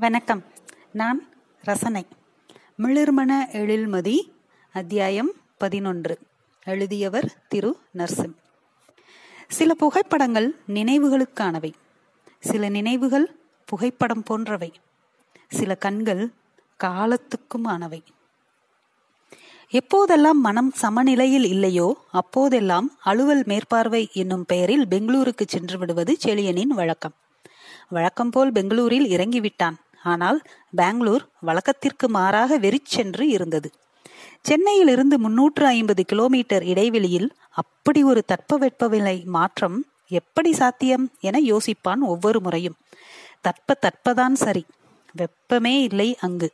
வணக்கம். நான் ரசனை. மிளிர்மண எழில்மதி அத்தியாயம் பதினொன்று. எழுதியவர் திரு. நர்சிம். சில புகைப்படங்கள் நினைவுகளுக்கானவை. சில நினைவுகள் புகைப்படம் போன்றவை. சில கண்கள் காலத்துக்குமானவை. எப்போதெல்லாம் மனம் சமநிலையில் இல்லையோ அப்போதெல்லாம் அலுவல் மேற்பார்வை என்னும் பெயரில் பெங்களூருக்கு சென்று விடுவது செழியனின் வழக்கம். வழக்கம் போல் பெங்களூரில் இறங்கிவிட்டான். ஆனால் பெங்களூர் வழக்கத்திற்கு மாறாக வெறிச்சென்று இருந்தது. சென்னையிலிருந்து முன்னூற்று ஐம்பது கிலோமீட்டர் இடைவெளியில் அப்படி ஒரு தட்பவெப்பநிலை மாற்றம் எப்படி சாத்தியம் என யோசிப்பான் ஒவ்வொரு முறையும். தட்ப தட்பதான் சரி வெப்பமே இல்லை அங்கு.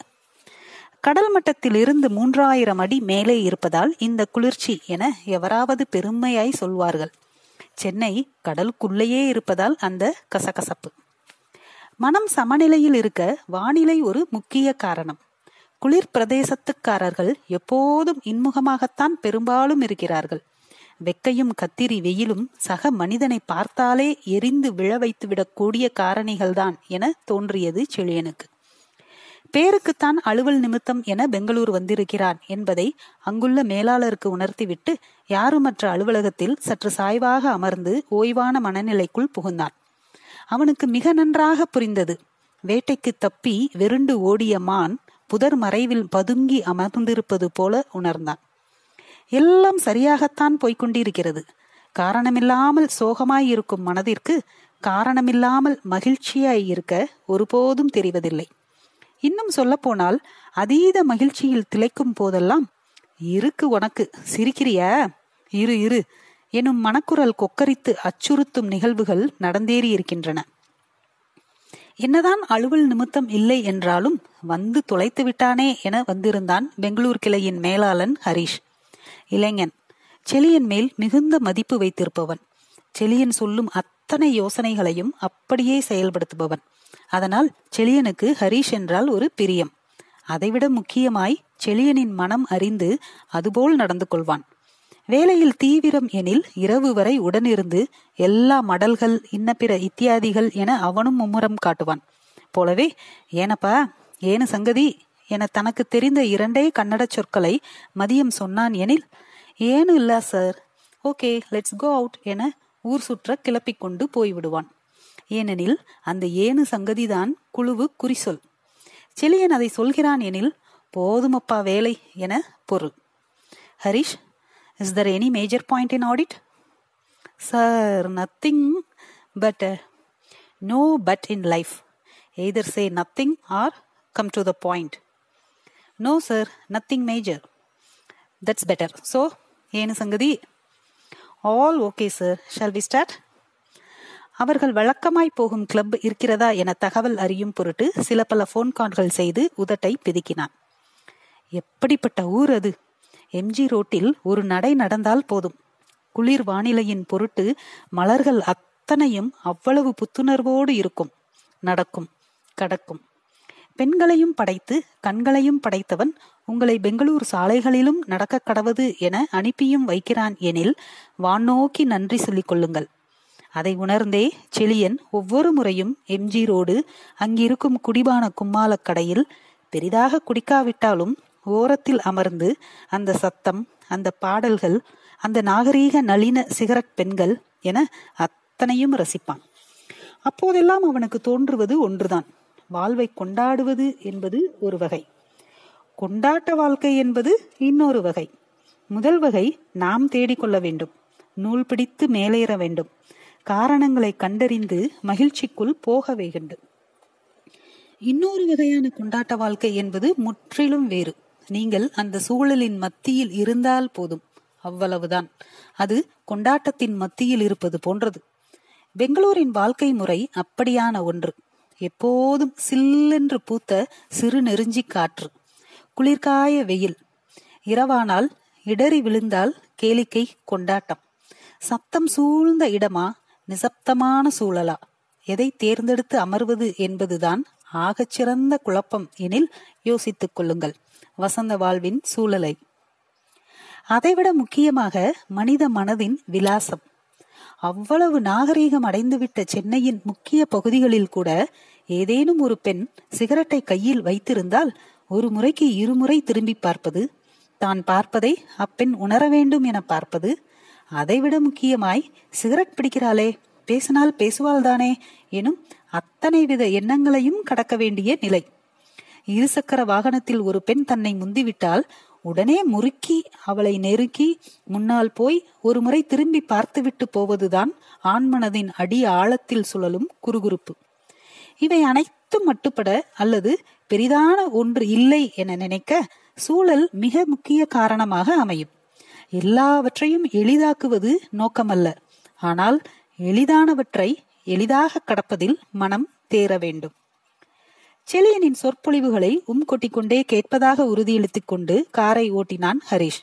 கடல் மட்டத்தில் இருந்து மூன்றாயிரம் அடி மேலே இருப்பதால் இந்த குளிர்ச்சி என எவராவது பெருமையாய் சொல்வார்கள். சென்னை கடலுக்குள்ளேயே இருப்பதால் அந்த கசகசப்பு. மனம் சமநிலையில் இருக்க வானிலை ஒரு முக்கிய காரணம். குளிர் பிரதேசத்துக்காரர்கள் எப்போதும் இன்முகமாகத்தான் பெரும்பாலும் இருக்கிறார்கள். வெக்கையும் கத்திரி வெயிலும் சக மனிதனை பார்த்தாலே எரிந்து விழ வைத்துவிடக்கூடிய காரணிகள்தான் என தோன்றியது செழியனுக்கு. பேருக்குத்தான் அலுவல் நிமித்தம் என பெங்களூர் வந்திருக்கிறான் என்பதை அங்குள்ள மேலாளருக்கு உணர்த்திவிட்டு யாருமற்ற அலுவலகத்தில் சற்று சாய்வாக அமர்ந்து ஓய்வான மனநிலைக்குள் புகுந்தான். அவனுக்கு மிக நன்றாக புரிந்தது. வேட்டைக்கு தப்பி வெருண்டு ஓடிய மான் புதர் மறைவில் பதுங்கி அமர்ந்திருப்பது போல உணர்ந்தான். எல்லாம் சரியாகத்தான் போய்கொண்டிருக்கிறது காரணமில்லாமல் சோகமாயிருக்கும் மனதிற்கு காரணமில்லாமல் மகிழ்ச்சியாய் இருக்க ஒருபோதும் தெரிவதில்லை. இன்னும் சொல்லப்போனால் அதீத மகிழ்ச்சியில் திளைக்கும் போதெல்லாம் இருக்கு உனக்கு சிரிக்கிறியா? இரு இரு. எனும் மனக்குரல் கொக்கரித்து அச்சுறுத்தும் நிகழ்வுகள் நடந்தேறி இருக்கின்றன. என்னதான் அலுவல் நிமித்தம் இல்லை என்றாலும் வந்து தொலைத்து விட்டானே என வந்திருந்தான் பெங்களூர் கிளையின் மேலாளன் ஹரீஷ். இளைஞன் செலியன் மேல் மிகுந்த மதிப்பு வைத்திருப்பவன். செலியன் சொல்லும் அத்தனை யோசனைகளையும் அப்படியே செயல்படுத்துபவன். அதனால் செலியனுக்கு ஹரீஷ் என்றால் ஒரு பிரியம். அதைவிட முக்கியமாய் செலியனின் மனம் அறிந்து அதுபோல் நடந்து கொள்வான். வேலையில் தீவிரம் எனில் இரவு வரை உடனிருந்து எல்லா மடல்கள் இன்ன பிற இத்தியாதிகள் என அவனும் மும்முரம் காட்டுவான். போலவே ஏனப்பா ஏனு சங்கதி? என தனக்கு தெரிந்த இரண்டே கன்னட சொற்களை மதியம் சொன்னான் எனில் ஏனு இல்ல sir. Okay let's go out என ஊர் சுற்ற கிளப்பிக் கொண்டு போய்விடுவான். ஏனெனில் அந்த ஏனு சங்கதிதான் குழுவு குறிசொல். செலியன் அதை சொல்கிறான் எனில் போதுமப்பா வேலை என பொருள். Harish Is there any major point in audit? Sir, nothing but uh, no but in life. Either say nothing or come to the point. No, sir, nothing major. That's better. So, ಏನು ಸಂಗತಿ all okay sir shall we start அவர்கள் வழக்கமாய் போகும் club இருக்கிறதா என தகவல் அறியும் பொருட்டு சில பல போன் கால்கள் செய்து உதட்டை பிதுக்கினான் எப்படிப்பட்ட ஊர் அது எம்ஜி ரோட்டில் ஒரு நடை நடந்தால் போதும். குளிர் வானிலையின் பொருட்டு மலர்கள் அத்தனையும் அவ்வளவு புத்துணர்வோடு இருக்கும். நடக்கும் கடக்கும். பெண்களையும் படைத்து கண்களையும் படைத்தவன் உங்களை பெங்களூர் சாலைகளிலும் நடக்க கடவது என அனுப்பியும் வைக்கிறான் எனில் வானோக்கி நன்றி சொல்லிக் கொள்ளுங்கள். அதை உணர்ந்தே செழியன் ஒவ்வொரு முறையும் எம்ஜி ரோடு அங்கிருக்கும் குடிபான கும்மாலக் கடையில் பெரிதாக குடிக்காவிட்டாலும் ஓரத்தில் அமர்ந்து அந்த சத்தம் அந்த பாடல்கள் அந்த நாகரீக நளின சிகரக் பெண்கள் என அத்தனையும் ரசிப்பான். அப்போதெல்லாம் அவனுக்கு தோன்றுவது ஒன்றுதான். வாழ்வை கொண்டாடுவது என்பது ஒரு வகை. கொண்டாட்ட வாழ்க்கை என்பது இன்னொரு வகை. முதல் வகை நாம் தேடிக்கொள்ள வேண்டும். நூல் பிடித்து மேலேற வேண்டும். காரணங்களை கண்டறிந்து மகிழ்ச்சிக்குள் போக வேண்டும் இன்னொரு வகையான கொண்டாட்ட வாழ்க்கை என்பது முற்றிலும் வேறு. நீங்கள் அந்த சூழலின் மத்தியில் இருந்தால் போதும். அவ்வளவுதான். அது கொண்டாட்டத்தின் மத்தியில் இருப்பது போன்றது. பெங்களூரின் வாழ்க்கை முறை அப்படியான ஒன்று. எப்போதும் சில்லென்று பூத்த சிறு நெருஞ்சி காற்று. குளிர்காய வெயில். இரவானால் இடறி விழுந்தால் கேளிக்கை கொண்டாட்டம். சத்தம் சூழ்ந்த இடமா நிசப்தமான சூழலா? எதை தேர்ந்தெடுத்து அமர்வது என்பதுதான் ஆகச்சிறந்த குழப்பம் எனில் யோசித்துக் கொள்ளுங்கள். வசந்த வாழ்வின் சூழலை. அதைவிட முக்கியமாக மனித மனதின் விலாசம். அவ்வளவு நாகரீகம் அடைந்துவிட்ட சென்னையின் முக்கிய பகுதிகளில் கூட ஏதேனும் ஒரு பெண் சிகரெட்டை கையில் வைத்திருந்தால் ஒரு முறைக்கு இருமுறை திரும்பி பார்ப்பது தான் பார்ப்பதை அப்பெண் உணர வேண்டும் என பார்ப்பது அதைவிட முக்கியமாய் சிகரெட் பிடிக்கிறாளே பேசினால் பேசுவாள்தானே எனும் அத்தனை வித எண்ணங்களையும் கடக்க வேண்டிய நிலை. இருசக்கர வாகனத்தில் ஒரு பெண் தன்னை முந்திவிட்டால் உடனே முறுக்கி அவளை நெருக்கி முன்னால் போய் ஒரு முறை திரும்பி பார்த்துவிட்டு போவதுதான் ஆண்மனதின் அடி ஆழத்தில் சுழலும் குறுகுறுப்பு. இவை அனைத்தும் மட்டுப்பட அல்லது பெரிதான ஒன்று இல்லை என நினைக்க சூழல் மிக முக்கிய காரணமாக அமையும். எல்லாவற்றையும் எளிதாக்குவது நோக்கமல்ல. ஆனால் எளிதானவற்றை எளிதாக கடப்பதில் மனம் தேர வேண்டும். செலியனின் சொற்பொழிவுகளை உம் கொட்டிக்கொண்டே கேட்பதாக உறுதியளித்துக் கொண்டு காரை ஓட்டினான் ஹரிஷ்.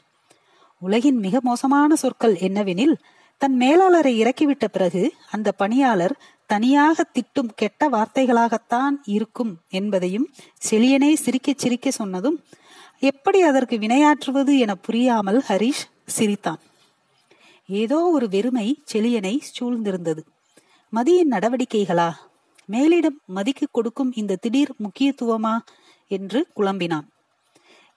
உலகின் மிக மோசமான சொற்கள் என்னவெனில் தன் மேலாளரை இறக்கிவிட்ட பிறகு அந்த பணியாளர் தனியாக திட்டும் கெட்ட வார்த்தைகளாகத்தான் இருக்கும் என்பதையும் செலியனை சிரிக்க சிரிக்க சொன்னதும் எப்படி அதற்கு வினையாற்றுவது என புரியாமல் ஹரிஷ் சிரித்தான். ஏதோ ஒரு வெறுமை செலியனை சூழ்ந்திருந்தது. மதியின் நடவடிக்கைகளா? மேலிடம் மதிக்கு கொடுக்கும் இந்த திடீர் முக்கியத்துவமா? என்று குழம்பினான்.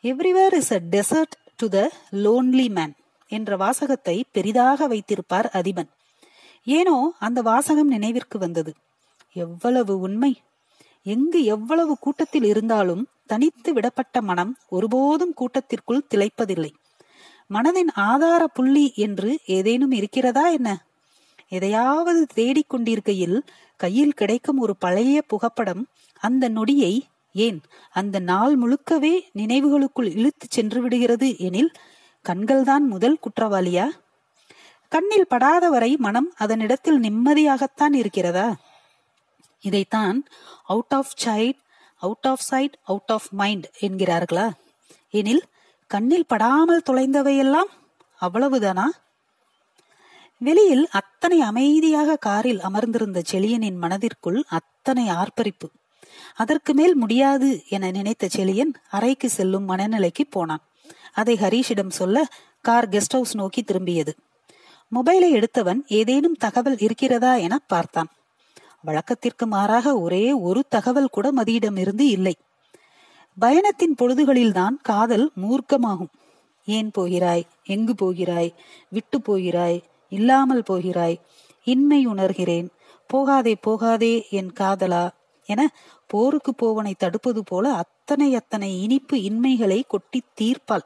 Everywhere is a desert to the lonely man என்ற வாசகத்தை பெரிதாக வைத்திருப்பார் அதிபன். ஏனோ அந்த வாசகம் நினைவிற்கு வந்தது. எவ்வளவு உண்மை. எங்கு எவ்வளவு கூட்டத்தில் இருந்தாலும் தனித்து விடப்பட்ட மனம் ஒருபோதும் கூட்டத்திற்குள் திளைப்பதில்லை. மனதின் ஆதார புள்ளி என்று ஏதேனும் இருக்கிறதா என்ன? எதையாவது தேடிக் கொண்டிருக்கையில் கையில் கிடைக்கும் ஒரு பழைய புகைப்படம் அந்த நொடியை ஏன் அந்த நாள் முழுக்கவே நினைவுகளுக்குள் இழுத்து சென்று விடுகிறது எனில் கண்கள்தான் முதல் குற்றவாளியா? கண்ணில் படாத வரை மனம் அதனிடத்தில் நிம்மதியாகத்தான் இருக்கிறதா? இதைத்தான் out of sight out of sight out of mind என்கிறார்களா? எனில் கண்ணில் படாமல் தொலைந்தவையெல்லாம் அவ்வளவுதானா? வெளியில் அத்தனை அமைதியாக காரில் அமர்ந்திருந்த செளியனின் மனதிற்குள் அத்தனை ஆர்ப்பரிப்பு. அதற்கு மேல் முடியாது என நினைத்த செளியன் அறைக்கு செல்லும் மனநிலைக்கு போனான். அதை ஹரீஷிடம் சொல்ல கார் கெஸ்ட் ஹவுஸ் நோக்கி திரும்பியது. மொபைலை எடுத்தவன் ஏதேனும் தகவல் இருக்கிறதா என பார்த்தான். வழக்கத்திற்கு மாறாக ஒரே ஒரு தகவல் கூட மதியிடம் இருந்து இல்லை. பயணத்தின் பொழுதுகளில்தான் காதல் மூர்க்கமாகும். ஏன் போகிறாய்? எங்கு போகிறாய்? விட்டு போகிறாய்? இல்லாமல் போகிறாய். இன்மை உணர்கிறேன். போகாதே போகாதே என் காதலா. என போருக்கு போவனை தடுப்பது போல அத்தனை அத்தனை இனிப்பு இன்மைகளை கொட்டி தீர்ப்பாள்.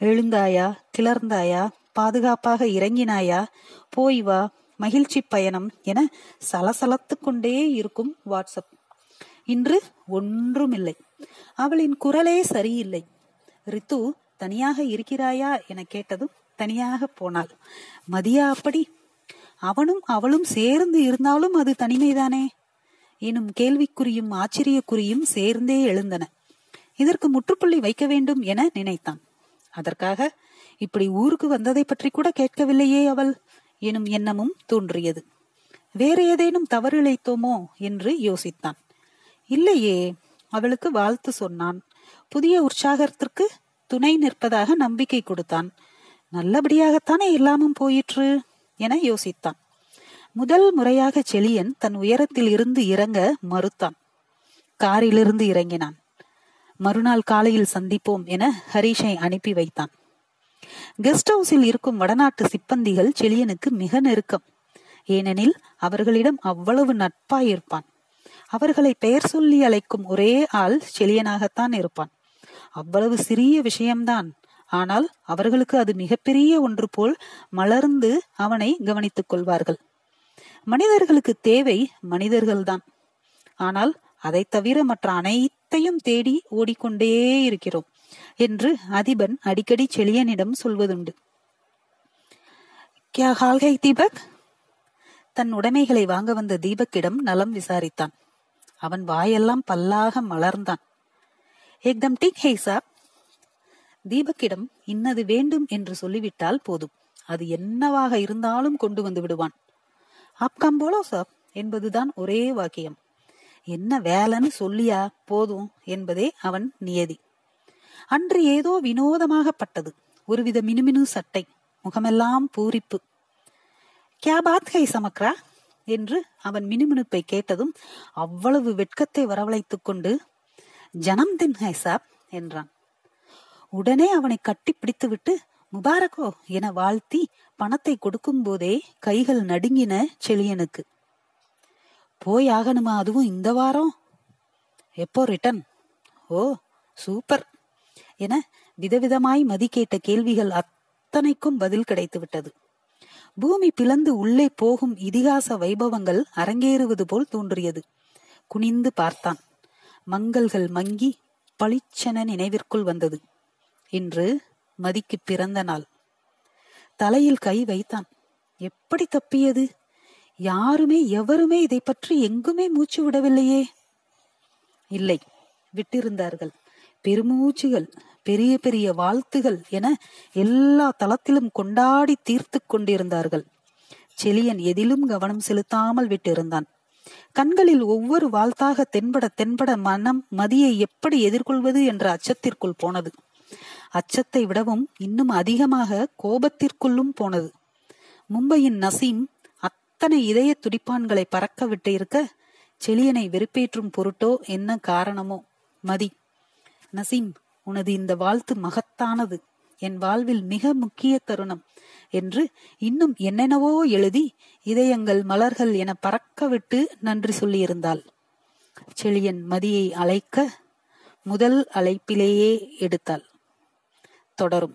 எழுந்தாயா? கிளர்ந்தாயா? பாதுகாப்பாக இறங்கினாயா? போய் வா. மகிழ்ச்சி பயணம் என சலசலத்து கொண்டே இருக்கும் வாட்ஸ்அப். இன்று ஒன்றுமில்லை. அவளின் குரலே சரியில்லை. ரித்து தனியாக இருக்கிறாயா? என கேட்டதும் தனியாக போனாள். மதியா அப்படி அவனும் அவளும் சேர்ந்து இருந்தாலும் அது தனிமைதானே? எனும் கேள்விக்குறியும் ஆச்சரியக்குறியும் சேர்ந்தே எழுந்தன. இதற்கு முற்றுப்புள்ளி வைக்க வேண்டும் என நினைத்தான். அதற்காக இப்படி ஊருக்கு வந்ததை பற்றி கூட கேட்கவில்லையே அவள் எனும் எண்ணமும் தோன்றியது. வேற ஏதேனும் தவறு இழைத்தோமோ என்று யோசித்தான். இல்லையே அவளுக்கு வாழ்த்து சொன்னான். புதிய உற்சாகத்திற்கு துணை நிற்பதாக நம்பிக்கை கொடுத்தான். நல்லபடியாகத்தானே எல்லாமும் போயிற்று? என யோசித்தான். முதல் முறையாக செலியன் தன் உயரத்தில் இருந்து இறங்க மறுத்தான். காரிலிருந்து இறங்கினான். மறுநாள் காலையில் சந்திப்போம் என ஹரிஷை அனுப்பி வைத்தான். கெஸ்ட் ஹவுஸில் இருக்கும் வடநாட்டு சிப்பந்திகள் செலியனுக்கு மிக நெருக்கம். ஏனெனில் அவர்களிடம் அவ்வளவு நட்பாயிருப்பான். அவர்களை பெயர் சொல்லி அழைக்கும் ஒரே ஆள் செலியனாகத்தான் இருப்பான். அவ்வளவு சிறிய விஷயம்தான். ஆனால் அவர்களுக்கு அது மிகப்பெரிய ஒன்று போல் மலர்ந்து அவனை கவனித்துக் கொள்வார்கள். மனிதர்களுக்கு தேவை மனிதர்கள்தான். ஆனால் அதை தவிர மற்ற அனைத்தையும் தேடி ஓடிக்கொண்டே இருக்கிறோம் என்று அதிபன் அடிக்கடி செழியனிடம் சொல்வதுண்டு. கியா ஹால்கை தீபக்? தன் உடைமைகளை வாங்க வந்த தீபக்கிடம் நலம் விசாரித்தான். அவன் வாயெல்லாம் பல்லாக மலர்ந்தான். ஏக்தம் டிக் ஹே சாப்? தீபக்கிடம் இன்னது வேண்டும் என்று சொல்லிவிட்டால் போதும். அது என்னவாக இருந்தாலும் கொண்டு வந்து விடுவான். ஆப்காம் போலோ சாப் என்பதுதான் ஒரே வாக்கியம். என்ன வேலைன்னு சொல்லியா போதும் என்பதே அவன் நியதி. அன்று ஏதோ வினோதமாகப்பட்டது ஒருவித மினுமினு சட்டை. முகமெல்லாம் பூரிப்பு. கே பாத் கை சமக்ரா? என்று அவன் மினுமினுப்பை கேட்டதும் அவ்வளவு வெட்கத்தை வரவழைத்துக் கொண்டு ஜனம் தின் ஹை சாப் என்றான். உடனே அவனை கட்டி பிடித்துவிட்டு முபாரக்கோ என வாழ்த்தி பணத்தை கொடுக்கும் போதே கைகள் நடுங்கின செழியனுக்கு. போய் ஆகணுமா அதுவும் இந்த வாரம்? எப்போ ரிட்டன் ஓ சூப்பர் என விதவிதமாய் மதி கேட்ட கேள்விகள் அத்தனைக்கும் பதில் கிடைத்து விட்டது பூமி பிளந்து உள்ளே போகும் இதிகாச வைபவங்கள் அரங்கேறுவது போல் தோன்றியது. குனிந்து பார்த்தான். மங்கல்கள் மங்கி பளிச்சென நினைவிற்குள் வந்தது. இன்று மதிக்கு பிறந்த நாள். தலையில் கை வைத்தான். எப்படி தப்பியது? யாருமே எவருமே இதை பற்றி எங்குமே மூச்சு விடவில்லையே. இல்லை விட்டிருந்தார்கள். பெருமூச்சுகள் பெரிய பெரிய வாழ்த்துகள் என எல்லா தளத்திலும் கொண்டாடி தீர்த்து கொண்டிருந்தார்கள். செலியன் எதிலும் கவனம் செலுத்தாமல் விட்டிருந்தான். கண்களில் ஒவ்வொரு வாழ்த்தாக தென்பட தென்பட மனம் மதியை எப்படி எதிர்கொள்வது என்ற அச்சத்திற்குள் போனது. அச்சத்தை விடவும் இன்னும் அதிகமாக கோபத்திற்குள்ளும் போனது. மும்பையின் நசீம் அத்தனை இதய துடிப்பான்களை பறக்க விட்டு இருக்க செளியனை வெறுப்பேற்றும் பொருட்டோ என்ன காரணமோ? மதி. நசீம் உனது இந்த வாழ்த்து மகத்தானது. என் வாழ்வில் மிக முக்கிய தருணம் என்று இன்னும் என்னென்னவோ எழுதி இதயங்கள் மலர்கள் என பறக்க விட்டு நன்றி சொல்லியிருந்தாள். செளியன் மதியை அழைக்க முதல் அழைப்பிலேயே எடுத்தாள். தொடரும்.